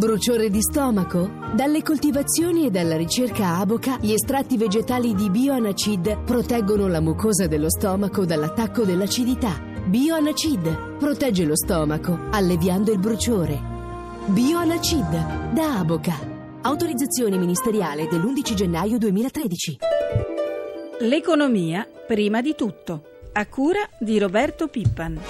Bruciore di stomaco? Dalle coltivazioni e dalla ricerca Aboca, gli estratti vegetali di Bioanacid proteggono la mucosa dello stomaco dall'attacco dell'acidità. Bioanacid protegge lo stomaco, alleviando il bruciore. Bioanacid da Aboca. Autorizzazione ministeriale dell'11 gennaio 2013. L'economia prima di tutto. A cura di Roberto Pippan.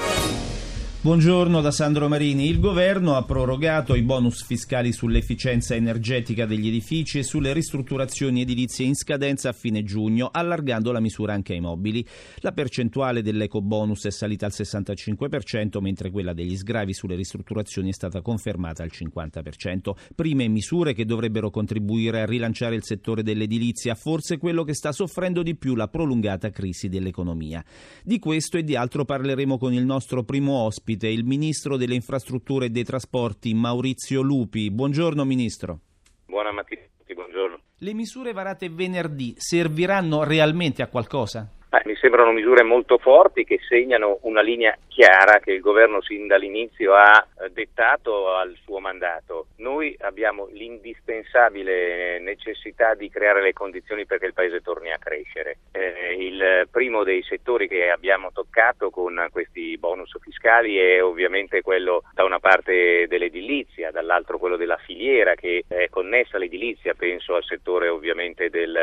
Buongiorno da Sandro Marini. Il governo ha prorogato i bonus fiscali sull'efficienza energetica degli edifici e sulle ristrutturazioni edilizie in scadenza a fine giugno, allargando la misura anche ai mobili. La percentuale dell'ecobonus è salita al 65%, mentre quella degli sgravi sulle ristrutturazioni è stata confermata al 50%. Prime misure che dovrebbero contribuire a rilanciare il settore dell'edilizia, forse quello che sta soffrendo di più la prolungata crisi dell'economia. Di questo e di altro parleremo con il nostro primo ospite ospite il Ministro delle Infrastrutture e dei Trasporti Maurizio Lupi. Buongiorno Ministro. Buona mattina a tutti, buongiorno. Le misure varate venerdì serviranno realmente a qualcosa? Eh, mi sembrano misure molto forti che segnano una linea chiara che il governo sin dall'inizio ha eh, dettato al suo mandato. Noi abbiamo l'indispensabile necessità di creare le condizioni perché il Paese torni a crescere. Eh, il primo dei settori che abbiamo toccato con questi bonus fiscali è ovviamente quello da una parte dell'edilizia, dall'altro quello della filiera che è connessa all'edilizia, penso al settore ovviamente del,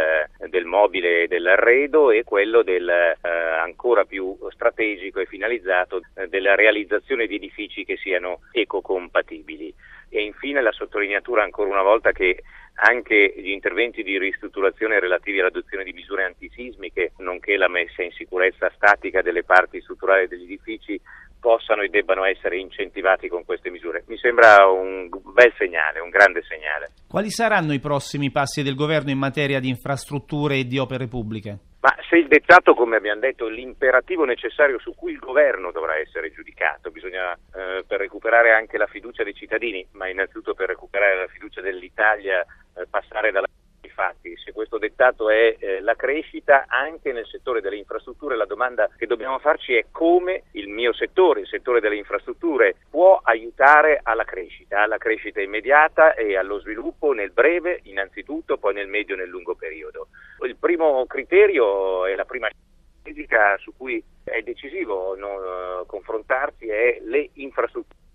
del mobile e dell'arredo e quello del eh, ancora più strategico e finalizzato eh, della realizzazione di edifici che siano ecocompatibili. E infine la sottolineatura ancora una volta che anche gli interventi di ristrutturazione relativi all'adozione di misure antisismiche, nonché la messa in sicurezza statica delle parti strutturali degli edifici, possano e debbano essere incentivati con queste misure. Mi sembra un bel segnale, un grande segnale. Quali saranno i prossimi passi del governo in materia di infrastrutture e di opere pubbliche? Se il dettato, come abbiamo detto, l'imperativo necessario su cui il governo dovrà essere giudicato, bisogna eh, per recuperare anche la fiducia dei cittadini, ma innanzitutto per recuperare la fiducia dell'Italia, eh, passare dalla Infatti, se questo dettato è eh, la crescita, anche nel settore delle infrastrutture la domanda che dobbiamo farci è come il mio settore, il settore delle infrastrutture, può aiutare alla crescita, alla crescita immediata e allo sviluppo nel breve innanzitutto, poi nel medio e nel lungo periodo. Il primo criterio e la prima strategica su cui è decisivo no, confrontarsi è le infrastrutture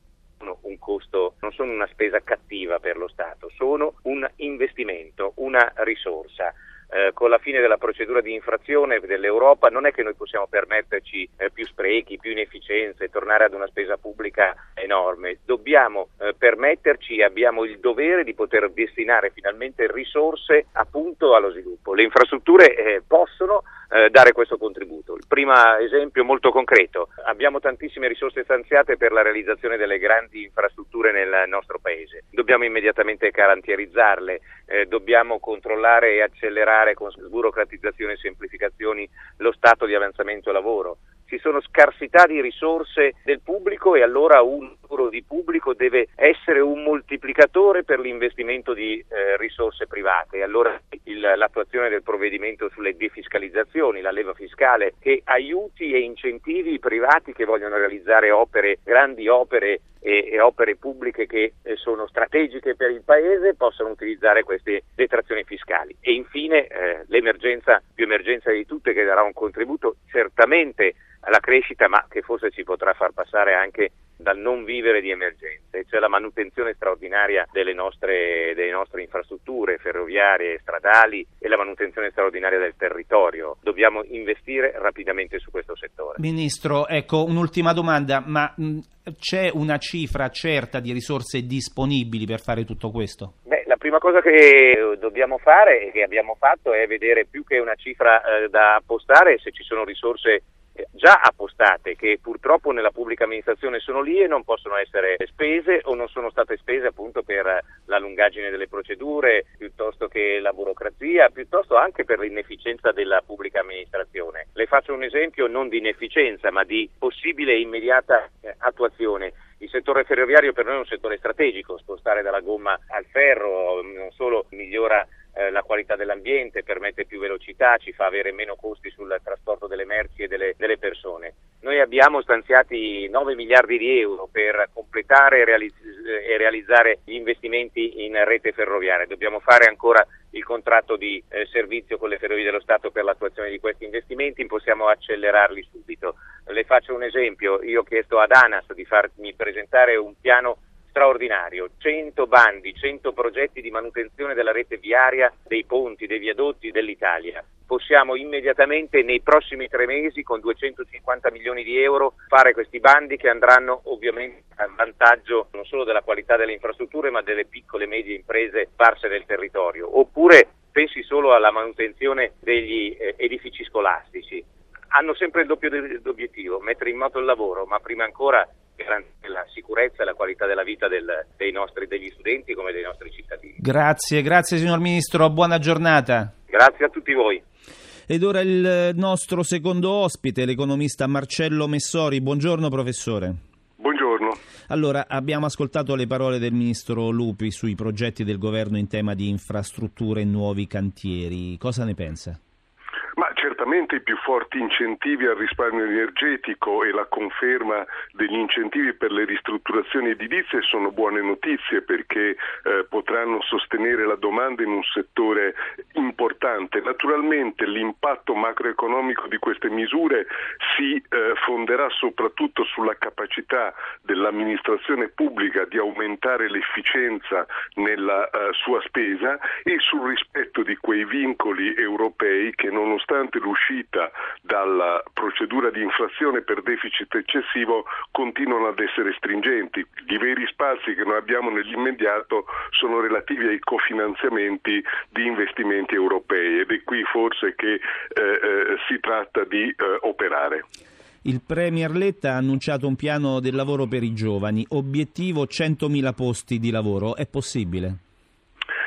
un costo, non sono una spesa cattiva per lo Stato, sono un investimento, una risorsa. Eh, con la fine della procedura di infrazione dell'Europa non è che noi possiamo permetterci eh, più sprechi, più inefficienze, tornare ad una spesa pubblica enorme. Dobbiamo eh, permetterci abbiamo il dovere di poter destinare finalmente risorse appunto allo sviluppo. Le infrastrutture eh, possono eh, dare questo contributo. Il primo esempio molto concreto, abbiamo tantissime risorse stanziate per la realizzazione delle grandi infrastrutture nel nostro Paese, dobbiamo immediatamente carantierizzarle, eh, dobbiamo controllare e accelerare con sburocratizzazione e semplificazioni lo stato di avanzamento lavoro. Ci sono scarsità di risorse del pubblico e allora un euro di pubblico deve essere un moltiplicatore per l'investimento di eh, risorse private. Allora il, l'attuazione del provvedimento sulle defiscalizzazioni, la leva fiscale che aiuti e incentivi i privati che vogliono realizzare opere, grandi opere e, e opere pubbliche che eh, sono strategiche per il Paese possano utilizzare queste detrazioni fiscali. E infine eh, l'emergenza più emergenza di tutte che darà un contributo certamente alla crescita, ma che forse ci potrà far passare anche dal non vivere di emergenze, cioè la manutenzione straordinaria delle nostre, delle nostre, infrastrutture ferroviarie e stradali e la manutenzione straordinaria del territorio. Dobbiamo investire rapidamente su questo settore. Ministro, ecco un'ultima domanda, ma mh, c'è una cifra certa di risorse disponibili per fare tutto questo? Beh, la prima cosa che dobbiamo fare e che abbiamo fatto è vedere più che una cifra eh, da appostare se ci sono risorse già appostate che purtroppo nella pubblica amministrazione sono lì e non possono essere spese o non sono state spese appunto per la lungaggine delle procedure piuttosto che la burocrazia, piuttosto anche per l'inefficienza della pubblica amministrazione. Le faccio un esempio non di inefficienza ma di possibile immediata eh, attuazione. Il settore ferroviario per noi è un settore strategico, spostare dalla gomma al ferro non solo migliora eh, la qualità dell'ambiente, permette più velocità, ci fa avere meno costi sul trasporto delle merci e delle, delle persone. Noi abbiamo stanziati 9 miliardi di euro per completare e e realizzare gli investimenti in rete ferroviaria. Dobbiamo fare ancora il contratto di eh, servizio con le ferrovie dello Stato per l'attuazione di questi investimenti, possiamo accelerarli subito. Le faccio un esempio, io ho chiesto ad ANAS di farmi presentare un piano straordinario, 100 bandi, 100 progetti di manutenzione della rete viaria, dei ponti, dei viadotti dell'Italia. Possiamo immediatamente nei prossimi tre mesi con 250 milioni di euro fare questi bandi che andranno ovviamente a vantaggio non solo della qualità delle infrastrutture ma delle piccole e medie imprese sparse nel territorio. Oppure pensi solo alla manutenzione degli eh, edifici scolastici. Hanno sempre il doppio obiettivo, mettere in moto il lavoro, ma prima ancora garantire la sicurezza e la qualità della vita del, dei nostri, degli studenti come dei nostri cittadini. Grazie, grazie signor Ministro, buona giornata. Grazie a tutti voi. Ed ora il nostro secondo ospite, l'economista Marcello Messori. Buongiorno professore. Buongiorno. Allora, abbiamo ascoltato le parole del ministro Lupi sui progetti del governo in tema di infrastrutture e nuovi cantieri. Cosa ne pensa? Certamente i più forti incentivi al risparmio energetico e la conferma degli incentivi per le ristrutturazioni edilizie sono buone notizie perché eh, potranno sostenere la domanda in un settore importante. Naturalmente l'impatto macroeconomico di queste misure si eh, fonderà soprattutto sulla capacità dell'amministrazione pubblica di aumentare l'efficienza nella eh, sua spesa e sul rispetto di quei vincoli europei che nonostante l'uscita dalla procedura di infrazione per deficit eccessivo continuano ad essere stringenti. I veri spazi che noi abbiamo nell'immediato sono relativi ai cofinanziamenti di investimenti europei ed è qui forse che eh, eh, si tratta di eh, operare. Il Premier Letta ha annunciato un piano del lavoro per i giovani, obiettivo 100.000 posti di lavoro. È possibile?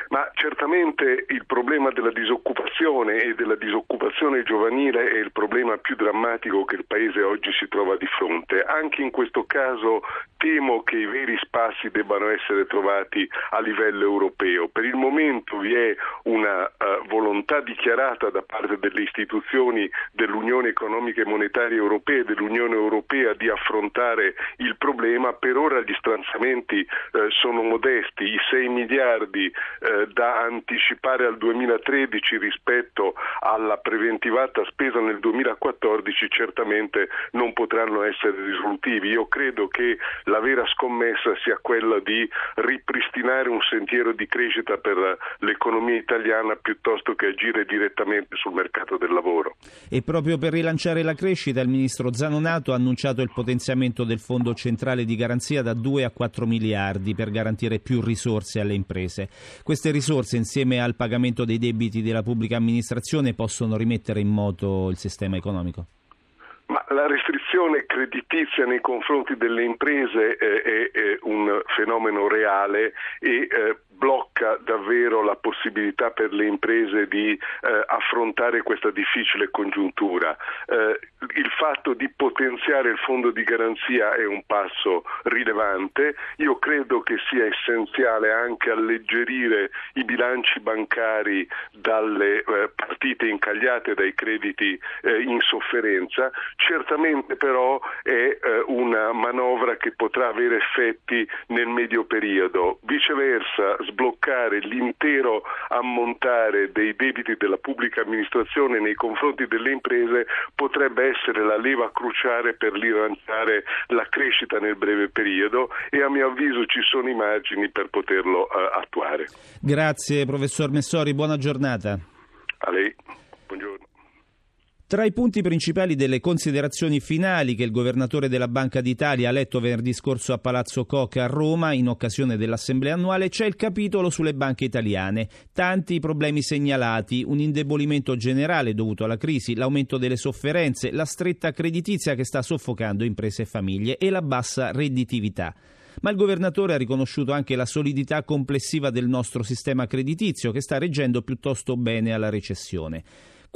Ma certamente il problema della disoccupazione e della disoccupazione giovanile è il problema più drammatico che il Paese oggi si trova di fronte. Anche in questo caso temo che i veri spassi debbano essere trovati a livello europeo. Per il momento vi è una uh, volontà dichiarata da parte delle istituzioni dell'Unione economica e monetaria europea e dell'Unione europea di affrontare il problema. Per ora gli stanziamenti uh, sono modesti, i 6 miliardi uh, da anticipare al 2013 rispetto alla preventivata spesa nel 2014 certamente non potranno essere risolutivi. Io credo che la vera scommessa sia quella di ripristinare un sentiero di crescita per l'economia italiana piuttosto che agire direttamente sul mercato del lavoro. E proprio per rilanciare la crescita il ministro Zanonato ha annunciato il potenziamento del fondo centrale di garanzia da 2 a 4 miliardi per garantire più risorse alle imprese. Queste risorse insieme al pagamento dei debiti della pubblica amministrazione possono rimettere in moto il sistema economico? La restrizione creditizia nei confronti delle imprese eh, è, è, un fenomeno reale e eh, blocca davvero la possibilità per le imprese di eh, affrontare questa difficile congiuntura. Eh, il fatto di potenziare il fondo di garanzia è un passo rilevante, io credo che sia essenziale anche alleggerire i bilanci bancari dalle eh, partite incagliate dai crediti eh, in sofferenza, certamente però è eh, una manovra che potrà avere effetti nel medio periodo. Viceversa, sbloccare l'intero ammontare dei debiti della pubblica amministrazione nei confronti delle imprese potrebbe essere la leva cruciale per rilanciare la crescita nel breve periodo e a mio avviso ci sono i margini per poterlo uh, attuare. Grazie professor Messori, buona giornata. Tra i punti principali delle considerazioni finali che il governatore della Banca d'Italia ha letto venerdì scorso a Palazzo Coca a Roma in occasione dell'assemblea annuale c'è il capitolo sulle banche italiane. Tanti problemi segnalati, un indebolimento generale dovuto alla crisi, l'aumento delle sofferenze, la stretta creditizia che sta soffocando imprese e famiglie e la bassa redditività ma il governatore ha riconosciuto anche la solidità complessiva del nostro sistema creditizio che sta reggendo piuttosto bene alla recessione.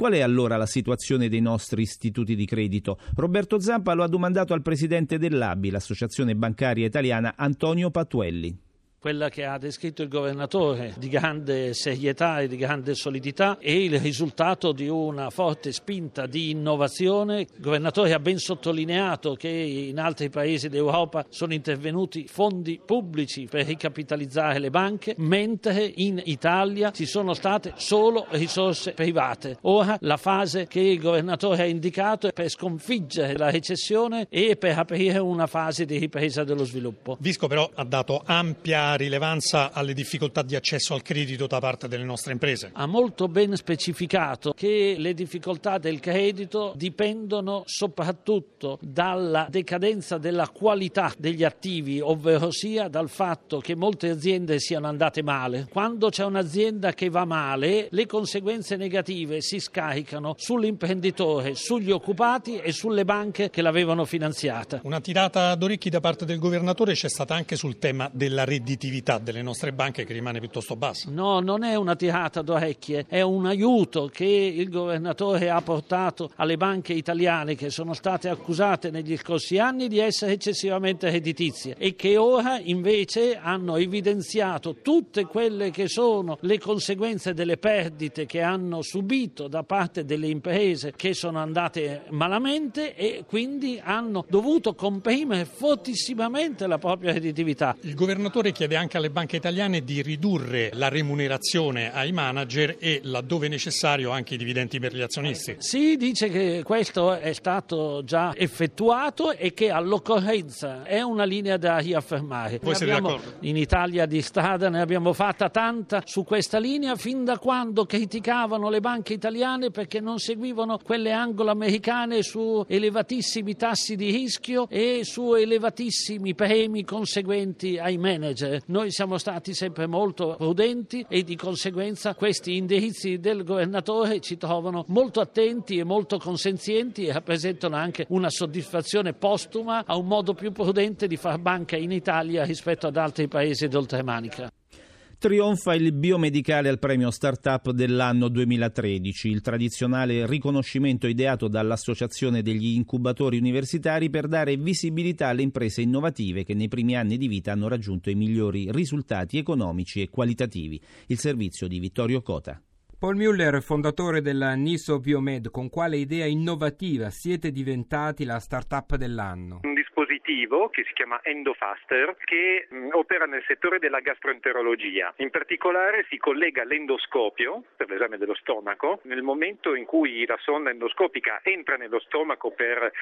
Qual è allora la situazione dei nostri istituti di credito? Roberto Zampa lo ha domandato al presidente dell'ABI, l'Associazione Bancaria Italiana, Antonio Patuelli. Quella che ha descritto il governatore di grande serietà e di grande solidità è il risultato di una forte spinta di innovazione. Il governatore ha ben sottolineato che in altri paesi d'Europa sono intervenuti fondi pubblici per ricapitalizzare le banche, mentre in Italia ci sono state solo risorse private. Ora la fase che il governatore ha indicato è per sconfiggere la recessione e per aprire una fase di ripresa dello sviluppo. Visco però ha dato ampia rilevanza alle difficoltà di accesso al credito da parte delle nostre imprese. Ha molto ben specificato che le difficoltà del credito dipendono soprattutto dalla decadenza della qualità degli attivi, ovvero sia dal fatto che molte aziende siano andate male. Quando c'è un'azienda che va male, le conseguenze negative si scaricano sull'imprenditore, sugli occupati e sulle banche che l'avevano finanziata. Una tirata d'orecchi da parte del governatore c'è stata anche sul tema della redditività delle nostre banche che rimane piuttosto bassa. No, non è una tirata d'orecchie, è un aiuto che il governatore ha portato alle banche italiane che sono state accusate negli scorsi anni di essere eccessivamente redditizie e che ora invece hanno evidenziato tutte quelle che sono le conseguenze delle perdite che hanno subito da parte delle imprese che sono andate malamente e quindi hanno dovuto comprimere fortissimamente la propria redditività. Il governatore chiede anche alle banche italiane di ridurre la remunerazione ai manager e laddove necessario anche i dividendi per gli azionisti. Si dice che questo è stato già effettuato e che all'occorrenza è una linea da riaffermare. Voi siete Abbiamo- d'accordo? in Italia di strada ne abbiamo fatta tanta su questa linea fin da quando criticavano le banche italiane perché non seguivano quelle anglo-americane su elevatissimi tassi di rischio e su elevatissimi premi conseguenti ai manager. Noi siamo stati sempre molto prudenti e di conseguenza questi indirizzi del governatore ci trovano molto attenti e molto consenzienti e rappresentano anche una soddisfazione postuma a un modo più prudente di far banca in Italia rispetto ad altri paesi d'oltremanica. Trionfa il biomedicale al premio Startup dell'anno 2013, il tradizionale riconoscimento ideato dall'Associazione degli incubatori universitari per dare visibilità alle imprese innovative che nei primi anni di vita hanno raggiunto i migliori risultati economici e qualitativi. Il servizio di Vittorio Cota. Paul Müller, fondatore della Niso Biomed, con quale idea innovativa siete diventati la startup dell'anno? un dispositivo che si chiama Endofaster che mh, opera nel settore della gastroenterologia. In particolare si collega l'endoscopio per l'esame dello stomaco. Nel momento in cui la sonda endoscopica entra nello stomaco per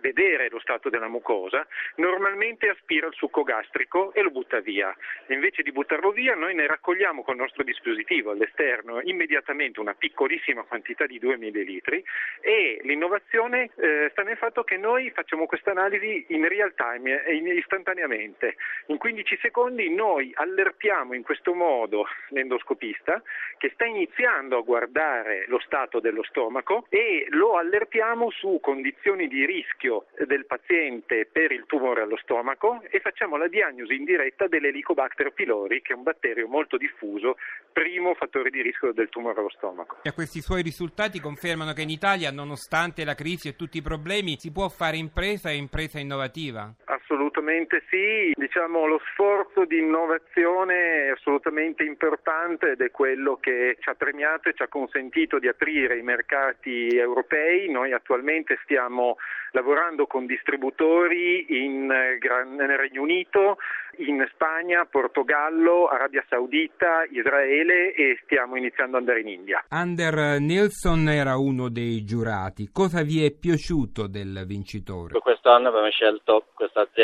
vedere lo stato della mucosa, normalmente aspira il succo gastrico e lo butta via. Invece di buttarlo via, noi ne raccogliamo col nostro dispositivo all'esterno immediatamente una piccolissima quantità di 2 millilitri e l'innovazione eh, sta nel fatto che noi facciamo questa analisi in real time e in- istantaneamente. In 15 secondi noi allertiamo in questo modo l'endoscopista che sta iniziando a guardare lo stato dello stomaco e lo allertiamo su condizioni di rischio del paziente per il tumore allo stomaco e facciamo la diagnosi in diretta dell'Helicobacter pylori che è un batterio molto diffuso, primo fattore di rischio del tumore allo stomaco. E questi suoi risultati confermano che in Italia, nonostante la crisi e tutti i problemi, si può fare impresa e impresa innovativa. Assolutamente sì, diciamo lo sforzo di innovazione è assolutamente importante ed è quello che ci ha premiato e ci ha consentito di aprire i mercati europei. Noi attualmente stiamo lavorando con distributori in, Gran- nel Regno Unito, in Spagna, Portogallo, Arabia Saudita, Israele e stiamo iniziando ad andare in India. Ander Nilsson era uno dei giurati. Cosa vi è piaciuto del vincitore? Quest'anno abbiamo scelto questa azienda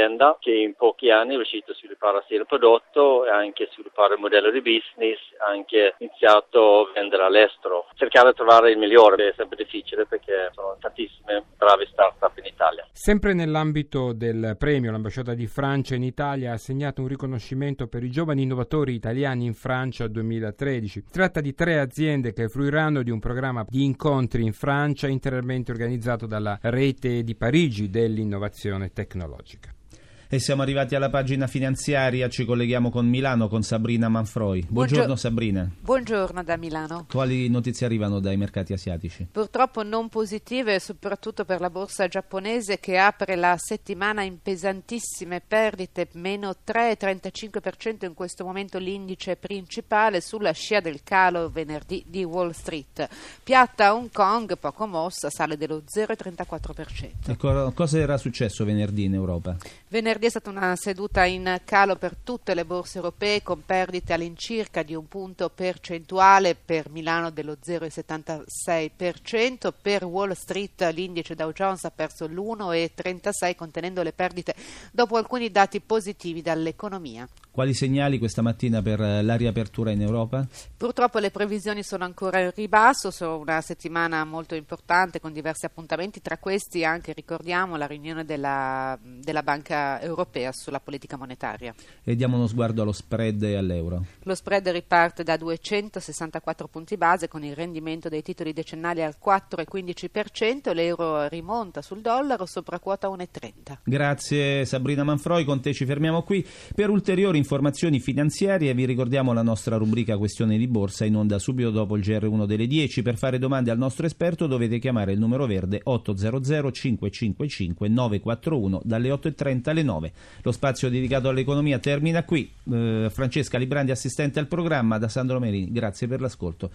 che in pochi anni è riuscita a sviluppare sia il prodotto e anche sviluppare il modello di business, anche iniziato a vendere all'estero. Cercare di trovare il migliore è sempre difficile perché sono tantissime brave start-up in Italia. Sempre nell'ambito del premio, l'ambasciata di Francia in Italia ha assegnato un riconoscimento per i giovani innovatori italiani in Francia 2013. Si tratta di tre aziende che fruiranno di un programma di incontri in Francia interamente organizzato dalla rete di Parigi dell'innovazione tecnologica. E siamo arrivati alla pagina finanziaria, ci colleghiamo con Milano con Sabrina Manfroi. Buongiorno Buongio- Sabrina. Buongiorno da Milano. Quali notizie arrivano dai mercati asiatici? Purtroppo non positive, soprattutto per la borsa giapponese che apre la settimana in pesantissime perdite, meno 3,35% in questo momento l'indice principale sulla scia del calo venerdì di Wall Street. Piatta Hong Kong, poco mossa, sale dello 0,34%. E co- cosa era successo venerdì in Europa? Venerdì è stata una seduta in calo per tutte le borse europee con perdite all'incirca di un punto percentuale per Milano dello 0,76%, per Wall Street l'indice Dow Jones ha perso l'1,36 contenendo le perdite dopo alcuni dati positivi dall'economia. Quali segnali questa mattina per eh, la riapertura in Europa? Purtroppo le previsioni sono ancora in ribasso, sono una settimana molto importante con diversi appuntamenti, tra questi anche ricordiamo la riunione della, della Banca Europea sulla politica monetaria. E diamo uno sguardo allo spread e all'euro. Lo spread riparte da 264 punti base con il rendimento dei titoli decennali al 4,15%, l'euro rimonta sul dollaro sopra quota 1,30. Grazie Sabrina Manfroi, con te ci fermiamo qui. Per ulteriori informazioni finanziarie vi ricordiamo la nostra rubrica Questione di Borsa in onda subito dopo il GR1 delle 10. Per fare domande al nostro esperto dovete chiamare il numero verde 800 555 941 dalle 8.30 alle 9. Lo spazio dedicato all'economia termina qui. Eh, Francesca Librandi, assistente al programma, da Sandro Merini, grazie per l'ascolto